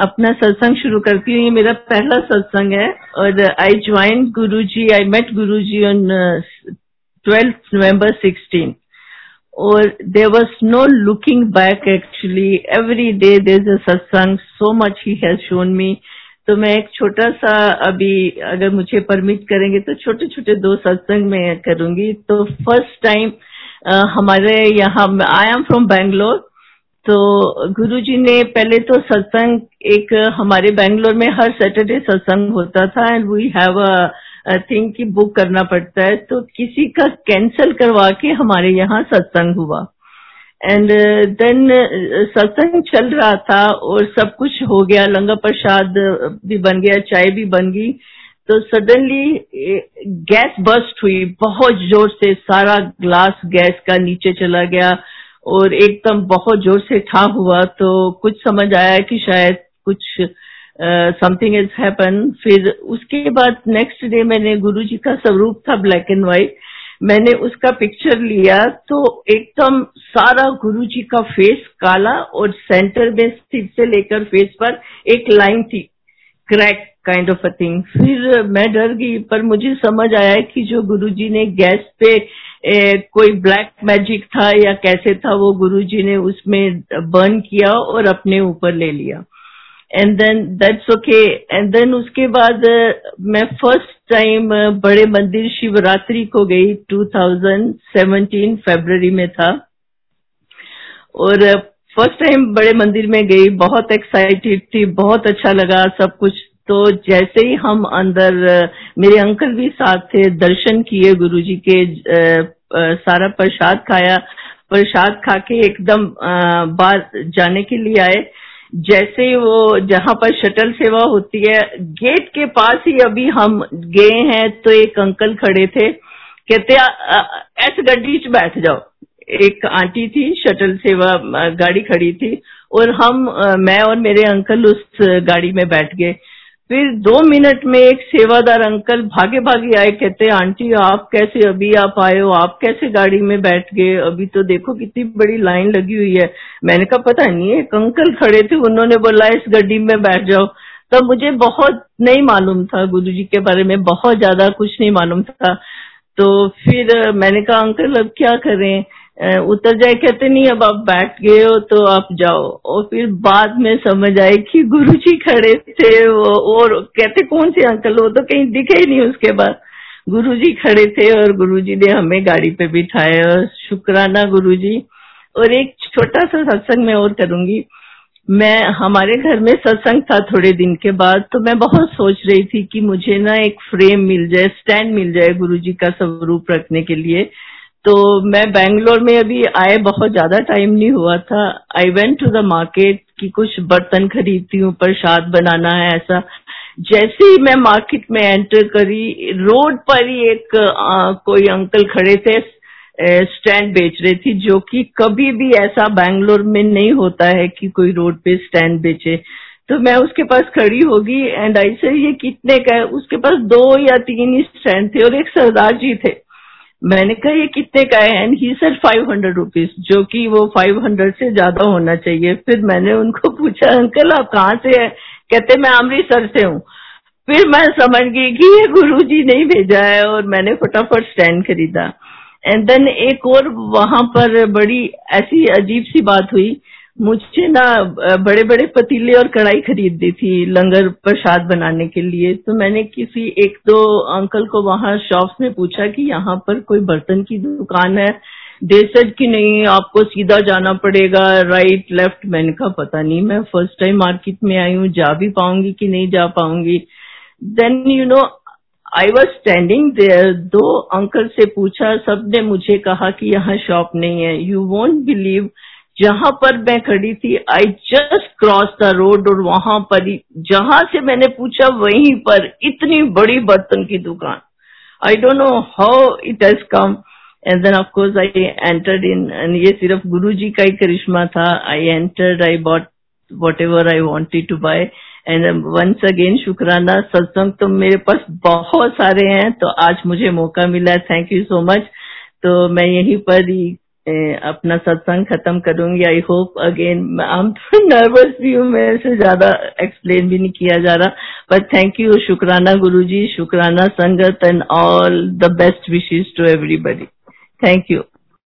अपना सत्संग शुरू करती हूँ। ये मेरा पहला सत्संग है और I join Guru ji I met Guru ji on twelfth November sixteen और there was no looking back actually every day there a satsang. So much he has shown me तो मैं एक छोटा सा अभी अगर मुझे परमिट करेंगे तो छोटे छोटे दो सत्संग मैं करूँगी। तो फ़र्स्ट टाइम हमारे यहाँ आई एम फ्रॉम बैंगलोर तो गुरुजी ने पहले तो सत्संग, एक हमारे बैंगलोर में हर सैटरडे सत्संग होता था and we have a thing की बुक करना पड़ता है तो किसी का कैंसिल करवा के हमारे यहाँ सत्संग हुआ। एंड देन सत्संग चल रहा था और सब कुछ हो गया, लंगर प्रसाद भी बन गया, चाय भी बन गई। तो सडनली गैस बस्ट हुई, बहुत ज़ोर से सारा ग्लास गैस का नीचे चला गया। और एकदम बहुत ज़ोर से ठा हुआ तो कुछ समझ आया कि शायद कुछ समथिंग इज़ हैपन फिर उसके बाद नेक्स्ट डे मैंने गुरु जी का स्वरूप था ब्लैक एंड व्हाइट मैंने उसका पिक्चर लिया तो एकदम सारा गुरु जी का फेस काला और सेंटर में सिर से लेकर फेस पर एक लाइन थी। Crack kind of a thing फिर मैं डर गई पर मुझे समझ आया कि जो गुरुजी ने गैस पे ए, कोई ब्लैक मैजिक था या कैसे था वो गुरुजी ने उसमें बर्न किया और अपने ऊपर ले लिया। And then that's okay and then उसके बाद मैं फ़र्स्ट टाइम बड़े मंदिर शिवरात्रि को गई 2017 फरवरी में था। और फ़र्स्ट टाइम बड़े मंदिर में गई, बहुत एक्साइटेड थी, बहुत अच्छा लगा सब कुछ। तो जैसे ही हम अंदर, मेरे अंकल भी साथ थे, दर्शन किए गुरु जी के सारा प्रसाद खाया। प्रसाद खा के एकदम बाहर जाने के लिए आए। जैसे वो जहाँ पर शटल सेवा होती है गेट के पास ही अभी हम गए हैं तो एक अंकल खड़े थे। कहते ऐस गड्डी च बैठ जाओ। एक आंटी थी शटल सेवा गाड़ी खड़ी थी और हम मैं और मेरे अंकल उस गाड़ी में बैठ गए। फिर दो मिनट में एक सेवादार अंकल भागे भागे आए, कहते, आंटी, आप कैसे अभी आप आए हो? आप कैसे गाड़ी में बैठ गए? अभी तो देखो कितनी बड़ी लाइन लगी हुई है। मैंने कहा, पता नहीं, एक अंकल खड़े थे, उन्होंने बोला, इस गड्डी में बैठ जाओ। तब मुझे बहुत नहीं मालूम था, गुरु जी के बारे में बहुत ज़्यादा कुछ नहीं मालूम था। तो फिर मैंने कहा, अंकल, अब क्या करें? उतर जाए, कहते, नहीं, अब आप बैठ गए हो तो आप जाओ। और फिर बाद में समझ आए कि गुरु जी खड़े थे और कहते, कौन से अंकल वो तो कहीं दिखे ही नहीं उसके बाद। गुरु जी खड़े थे और गुरु जी ने हमें गाड़ी पे बिठाया। और शुक्राना गुरु जी और एक छोटा सा सत्संग मैं और करूँगी। मैं, हमारे घर में सत्संग था थोड़े दिन के बाद तो मैं बहुत सोच रही थी कि मुझे ना एक फ्रेम मिल जाए, स्टैंड मिल जाए गुरुजी का स्वरूप रखने के लिए। तो मैं बैंगलोर में अभी आए बहुत ज़्यादा टाइम नहीं हुआ था। I went to the market कि कुछ बर्तन खरीदती हूँ प्रसाद बनाना है ऐसा। जैसे ही मैं मार्केट में एंटर करी रोड पर ही एक आ, कोई अंकल खड़े थे स्टैंड बेच रहे थी जो कि कभी भी ऐसा बैंगलोर में नहीं होता है कि कोई रोड पे स्टैंड बेचे। तो मैं उसके पास खड़ी होगी एंड आई से ये कितने का है? उसके पास दो या तीन ही स्टैंड थे और एक सरदार जी थे। मैंने कहा, ये कितने का है? And he sir five hundred rupees जो कि वो फाइव हंड्रेड से ज़्यादा होना चाहिए। फिर मैंने उनको पूछा, अंकल, आप कहाँ से है? कहते, मैं अमृतसर से हूँ। फिर मैं समझ गई कि ये गुरु जी नहीं भेजा है और मैंने फटाफट स्टैंड खरीदा। एंड देन एक और वहाँ पर बड़ी ऐसी अजीब सी बात हुई मुझे ना बड़े बड़े पतीले और कढ़ाई खरीद दी थी लंगर प्रसाद बनाने के लिए। तो मैंने किसी एक दो अंकल को वहाँ शॉप में पूछा कि यहाँ पर कोई बर्तन की दुकान है? दे कि नहीं, आपको सीधा जाना पड़ेगा राइट लेफ़्ट मैंने कहा, पता नहीं, मैं फ़र्स्ट टाइम मार्केट में आई हूँ, जा भी पाऊँगी कि नहीं जा पाऊँगी? Then you know I was standing there दो अंकल से पूछा, सबने मुझे कहा कि यहाँ शॉप नहीं है। यू वोंट बिलीव जहाँ पर मैं खड़ी थी I just cross the road और वहाँ पर जहाँ से मैंने पूछा, वहीं पर इतनी बड़ी बर्तन की दुकान। I don't know how it has come and then of course I entered in and ये सिर्फ़ गुरु जी का ही करिश्मा था। I entered I bought whatever I wanted to buy and once again shukrana, satsang तो मेरे पास बहुत सारे हैं तो आज मुझे मौका मिला। थैंक यू सो मच तो मैं यहीं पर अपना सत्संग खत्म करूँगी आई होप अगेन आम थोड़ी नर्वस भी हूँ, मैं से ज़्यादा एक्सप्लेन भी नहीं किया जा रहा बट थैंक यू शुक्राना Guru ji shukrana sangat and all the best wishes to everybody thank you